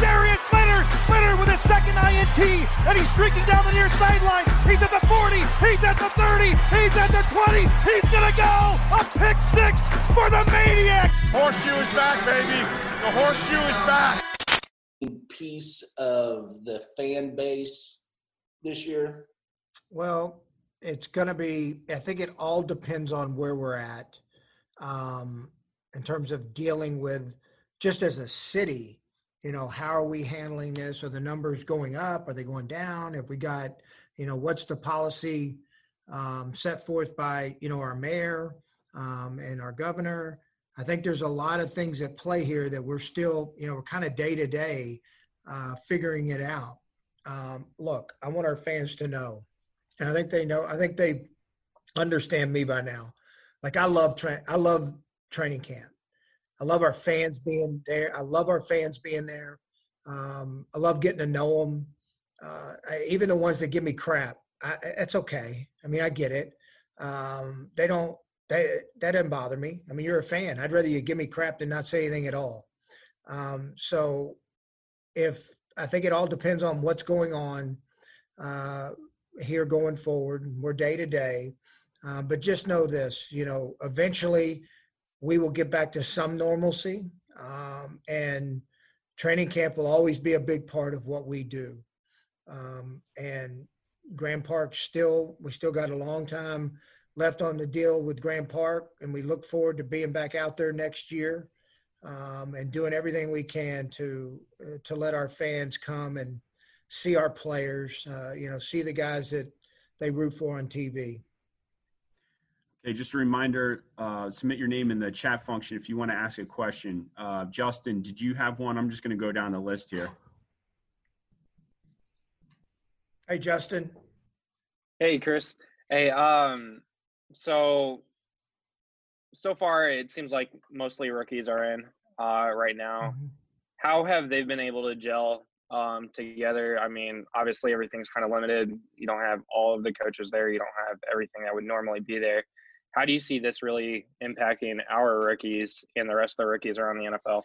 Darius Leonard. Leonard with his second INT, and he's streaking down the near sideline. He's at the 40. He's at the 30. He's at the 20. He's gonna go a pick six for the maniac. Horseshoe is back, baby. The horseshoe is back. Piece of the fan base this year. Well, it's going to be. I think it all depends on where we're at, um, in terms of dealing with just as a city. You know, how are we handling this? Are the numbers going up? Are they going down? Have we got, you know, what's the policy um, set forth by you know our mayor um, and our governor? I think there's a lot of things at play here that we're still, you know, we're kind of day to day uh, figuring it out. Um, look, I want our fans to know, and I think they know. I think they understand me by now. Like I love tra- I love training camp. I love our fans being there. I love our fans being there. Um, I love getting to know them. Uh, I, even the ones that give me crap, it's okay. I mean, I get it. Um, they don't. They, that doesn't bother me. I mean, you're a fan. I'd rather you give me crap than not say anything at all. Um, so, if I think it all depends on what's going on uh, here going forward. We're day to day, uh, but just know this: you know, eventually we will get back to some normalcy, um, and training camp will always be a big part of what we do. Um, and Grand Park still, we still got a long time left on the deal with Grand Park, and we look forward to being back out there next year um, and doing everything we can to uh, to let our fans come and see our players. Uh, you know, see the guys that they root for on TV. Okay, just a reminder: uh, submit your name in the chat function if you want to ask a question. Uh, Justin, did you have one? I'm just going to go down the list here. Hey, Justin. Hey, Chris. Hey, um, so so far it seems like mostly rookies are in uh, right now. Mm-hmm. How have they been able to gel um, together? I mean, obviously everything's kind of limited. You don't have all of the coaches there. You don't have everything that would normally be there. How do you see this really impacting our rookies and the rest of the rookies around the NFL?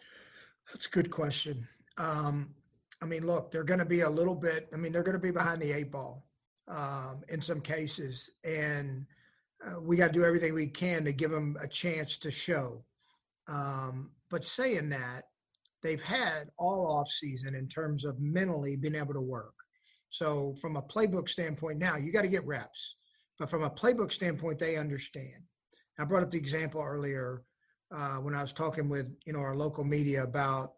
That's a good question. Um, I mean, look, they're going to be a little bit. I mean, they're going to be behind the eight ball um, in some cases, and uh, we got to do everything we can to give them a chance to show. Um, but saying that, they've had all off season in terms of mentally being able to work. So from a playbook standpoint, now you got to get reps. But from a playbook standpoint, they understand. I brought up the example earlier uh, when I was talking with you know our local media about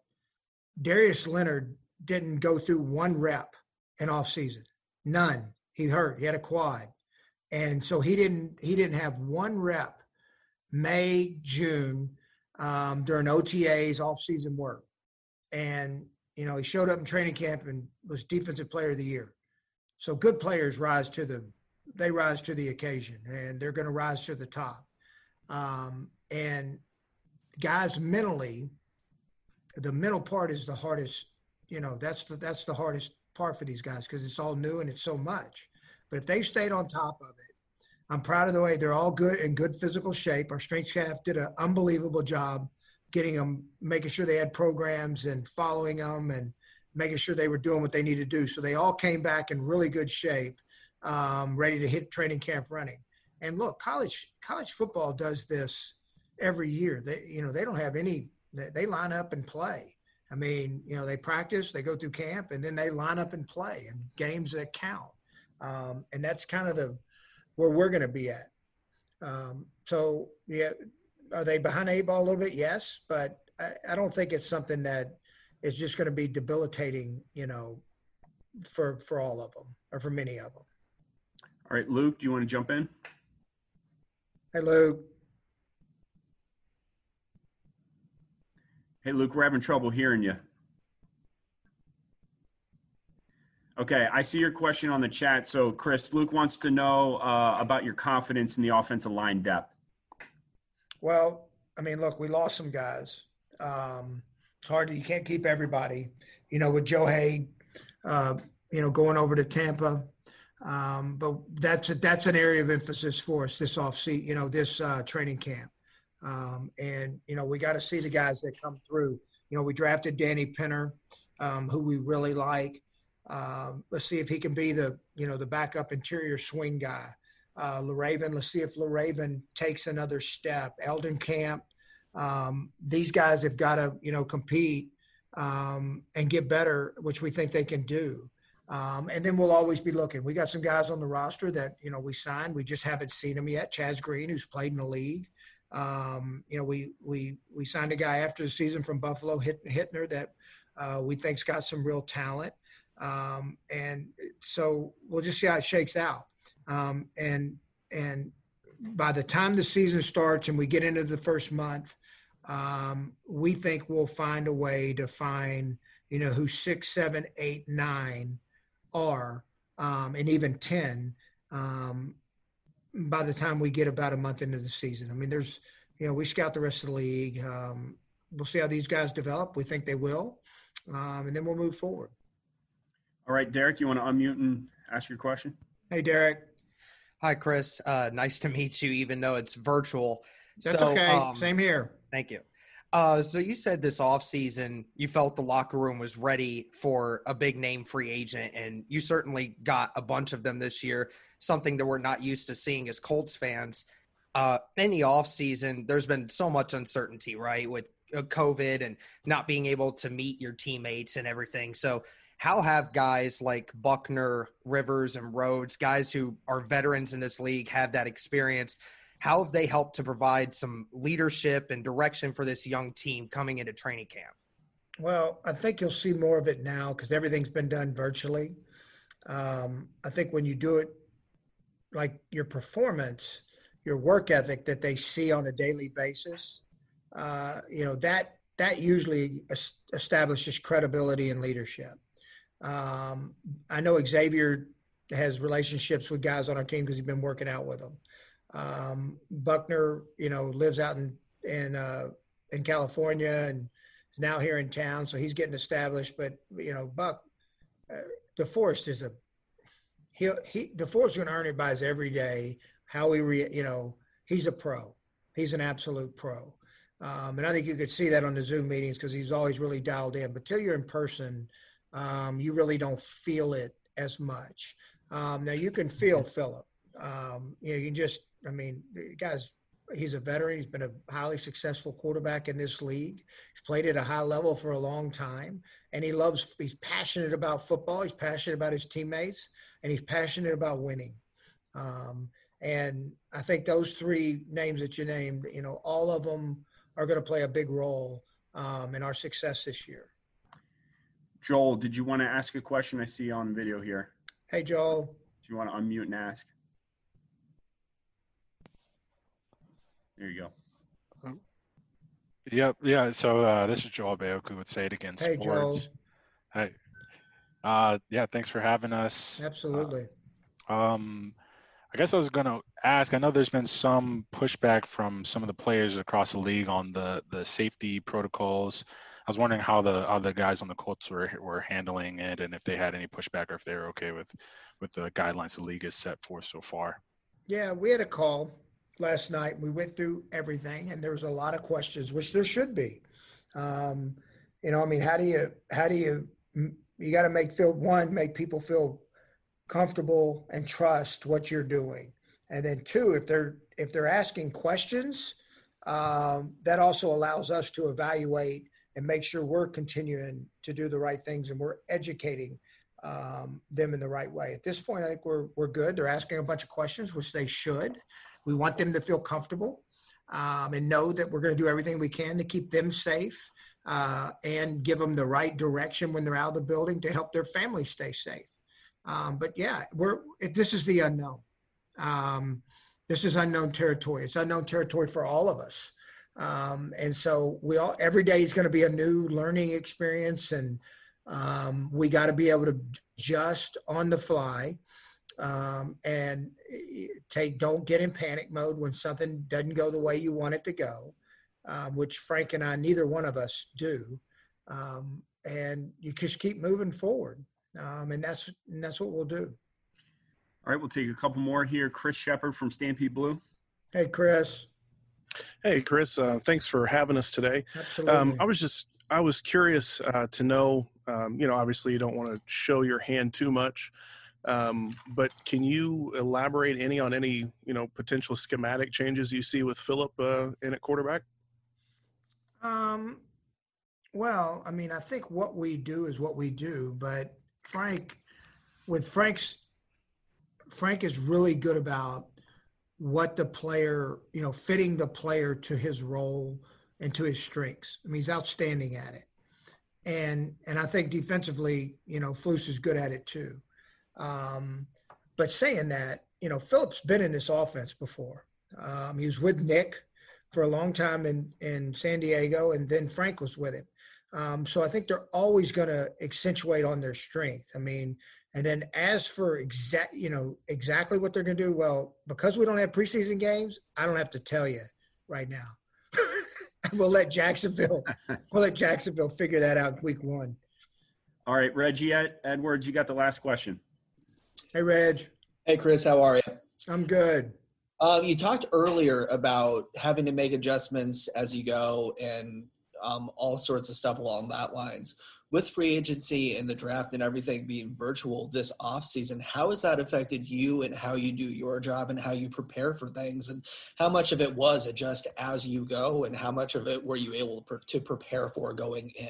Darius Leonard didn't go through one rep in off season, none. He hurt. He had a quad, and so he didn't he didn't have one rep May June um, during OTAs off season work, and you know he showed up in training camp and was defensive player of the year. So good players rise to the they rise to the occasion and they're going to rise to the top. Um, and guys mentally, the mental part is the hardest. You know, that's the that's the hardest part for these guys because it's all new and it's so much. But if they stayed on top of it, I'm proud of the way they're all good in good physical shape. Our strength staff did an unbelievable job getting them, making sure they had programs and following them and making sure they were doing what they needed to do. So they all came back in really good shape um, ready to hit training camp running. And look, college college football does this every year. They you know they don't have any. They line up and play. I mean, you know, they practice, they go through camp, and then they line up and play and games that count. Um, and that's kind of the where we're going to be at. Um, so yeah, are they behind eight ball a little bit? Yes, but I, I don't think it's something that is just going to be debilitating. You know, for for all of them or for many of them. All right, Luke, do you want to jump in? Hey, Luke. Hey, Luke, we're having trouble hearing you. Okay, I see your question on the chat. So, Chris, Luke wants to know uh, about your confidence in the offensive line depth. Well, I mean, look, we lost some guys. Um, it's hard. To, you can't keep everybody. You know, with Joe Haeg, uh, you know, going over to Tampa. Um, but that's a, that's an area of emphasis for us this off seat. You know, this uh, training camp. Um, and you know, we got to see the guys that come through. You know, we drafted Danny Pinter, um, who we really like. Um, let's see if he can be the you know the backup interior swing guy. Uh, Le'Raven, let's see if Le'Raven takes another step. Eldon Camp, um, these guys have got to you know compete um, and get better, which we think they can do. Um, and then we'll always be looking. We got some guys on the roster that you know we signed. We just haven't seen them yet. Chaz Green, who's played in the league. Um, you know, we we we signed a guy after the season from Buffalo, Hittner, that uh, we think's got some real talent. Um, and so we'll just see how it shakes out. Um, and and by the time the season starts and we get into the first month, um, we think we'll find a way to find you know who six, seven, eight, nine are, um, and even 10 um, by the time we get about a month into the season. I mean, there's, you know, we scout the rest of the league. Um, we'll see how these guys develop. We think they will. Um, and then we'll move forward. All right, Derek, you want to unmute and ask your question? Hey, Derek. Hi, Chris. Uh, nice to meet you, even though it's virtual. That's so, okay. Um, Same here. Thank you. Uh, so you said this offseason you felt the locker room was ready for a big name free agent, and you certainly got a bunch of them this year, something that we're not used to seeing as Colts fans. Uh, in the offseason, there's been so much uncertainty, right, with uh, COVID and not being able to meet your teammates and everything. So, how have guys like Buckner, Rivers, and Rhodes, guys who are veterans in this league, have that experience? How have they helped to provide some leadership and direction for this young team coming into training camp? Well, I think you'll see more of it now because everything's been done virtually. Um, I think when you do it like your performance, your work ethic that they see on a daily basis, uh, you know that that usually establishes credibility and leadership. Um, I know Xavier has relationships with guys on our team because he's been working out with them. Um, Buckner, you know, lives out in in uh, in California and is now here in town, so he's getting established. But you know, Buck, uh, DeForest is a he he DeForest is going to earn it by his every day. How he re, you know, he's a pro. He's an absolute pro. Um, and I think you could see that on the Zoom meetings because he's always really dialed in. But till you're in person, um, you really don't feel it as much. Um, now you can feel Philip. Um, you know, you just I mean, guys, he's a veteran. He's been a highly successful quarterback in this league. He's played at a high level for a long time, and he loves. He's passionate about football. He's passionate about his teammates, and he's passionate about winning. Um, and I think those three names that you named, you know, all of them are going to play a big role um, in our success this year. Joel, did you want to ask a question? I see you on video here. Hey, Joel. Do you want to unmute and ask? There you go. Yep. Yeah. So uh, this is Joel Bayoku with Say It Again hey, Sports. Joel. Hey. Uh, yeah. Thanks for having us. Absolutely. Uh, um, I guess I was going to ask. I know there's been some pushback from some of the players across the league on the the safety protocols. I was wondering how the how the guys on the Colts were were handling it, and if they had any pushback, or if they were okay with with the guidelines the league has set forth so far. Yeah, we had a call last night. We went through everything, and there was a lot of questions, which there should be. Um, you know, I mean, how do you how do you you got to make feel one make people feel comfortable and trust what you're doing, and then two, if they're if they're asking questions, um, that also allows us to evaluate and make sure we're continuing to do the right things and we're educating um, them in the right way. At this point, I think we're we're good. They're asking a bunch of questions, which they should. We want them to feel comfortable um, and know that we're going to do everything we can to keep them safe uh, and give them the right direction when they're out of the building to help their family stay safe. Um, but yeah, we're this is the unknown. Um, this is unknown territory. It's unknown territory for all of us. Um, and so we all every day is going to be a new learning experience, and um, we got to be able to adjust on the fly um, and take don't get in panic mode when something doesn't go the way you want it to go um, which Frank and I, neither one of us do. Um, and you just keep moving forward. Um, and that's and that's what we'll do. All right, we'll take a couple more here. Chris Shepard from Stampede Blue. Hey, Chris. Hey, Chris. Uh, thanks for having us today. Absolutely. Um, I was just I was curious uh, to know. Um, you know, obviously, you don't want to show your hand too much, um, but can you elaborate any on any you know potential schematic changes you see with Philip uh, in at quarterback? Um, well, I mean, I think what we do is what we do, but Frank, with Frank's, Frank is really good about what the player, you know, fitting the player to his role and to his strengths. I mean, he's outstanding at it. And and I think defensively, you know, Flus is good at it too. Um, but saying that, you know, Philip's been in this offense before. Um, he was with Nick for a long time in in San Diego, and then Frank was with him. Um, so I think they're always going to accentuate on their strength. I mean, and then as for exact, you know, exactly what they're going to do, well, because we don't have preseason games, I don't have to tell you right now. we'll let Jacksonville, we'll let Jacksonville figure that out week one. All right, Reggie Edwards, you got the last question. Hey, Reg. Hey, Chris, how are you? I'm good. Um, you talked earlier about having to make adjustments as you go and um, all sorts of stuff along that lines. With free agency and the draft and everything being virtual this off season, how has that affected you and how you do your job and how you prepare for things? And how much of it was adjust as you go, and how much of it were you able to prepare for going in?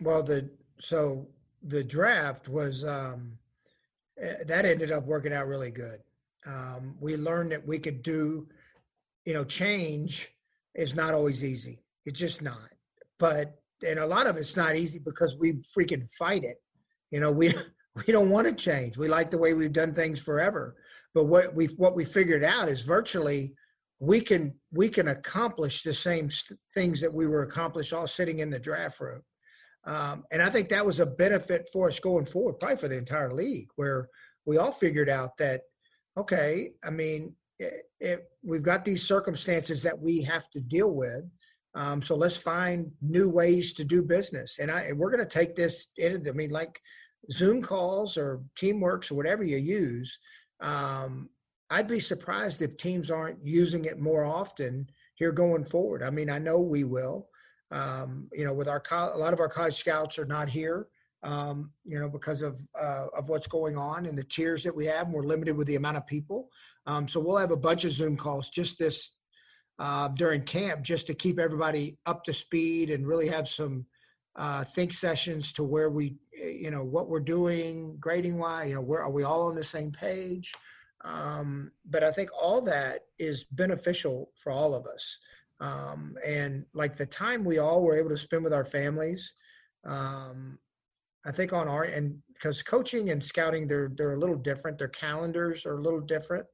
Well, the so the draft was um, that ended up working out really good. Um, we learned that we could do, you know, change is not always easy. It's just not. But and a lot of it's not easy because we freaking fight it. You know, we we don't want to change. We like the way we've done things forever. But what we what we figured out is virtually we can we can accomplish the same things that we were accomplished all sitting in the draft room. Um, and I think that was a benefit for us going forward, probably for the entire league, where we all figured out that okay, I mean, it, it, we've got these circumstances that we have to deal with. Um, so let's find new ways to do business. And, I, and we're going to take this in, I mean, like Zoom calls or Teamworks or whatever you use. Um, I'd be surprised if teams aren't using it more often here going forward. I mean, I know we will. Um, you know, with our a lot of our college scouts are not here um, you know, because of uh, of what's going on and the tiers that we have. we're limited with the amount of people, um, so we'll have a bunch of Zoom calls just this uh, during camp, just to keep everybody up to speed and really have some uh, think sessions to where we, you know, what we're doing, grading wise. You know, where are we all on the same page? Um, but I think all that is beneficial for all of us. Um, and like the time we all were able to spend with our families, um, I think on our and because coaching and scouting they're they're a little different. Their calendars are a little different.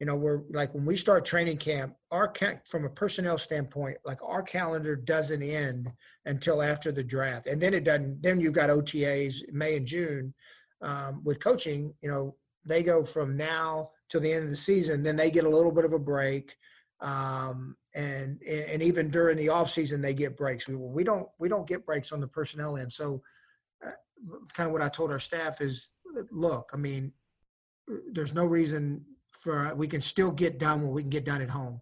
You know, we're like when we start training camp, our from a personnel standpoint, like our calendar doesn't end until after the draft, and then it doesn't. Then you've got OTAs May and June. Um, with coaching, you know, they go from now to the end of the season. Then they get a little bit of a break, um, and and even during the off season they get breaks. We we don't we don't get breaks on the personnel end. So kind of what I told our staff is, look, I mean, there's no reason for we can still get done what we can get done at home.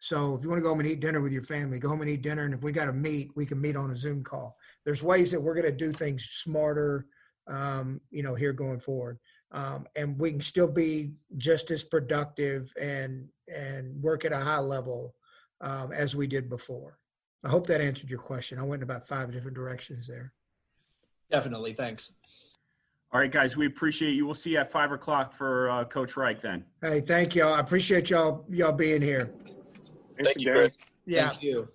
So if you want to go home and eat dinner with your family, go home and eat dinner. And if we got to meet, we can meet on a Zoom call. There's ways that we're going to do things smarter, um, you know, here going forward. Um, and we can still be just as productive and and work at a high level um, as we did before. I hope that answered your question. I went in about five different directions there. Definitely. Thanks. All right, guys, we appreciate you. We'll see you at five o'clock for uh, Coach Reich then. Hey, thank y'all. I appreciate y'all y'all being here. Thank you, Chris. Yeah. Thank you.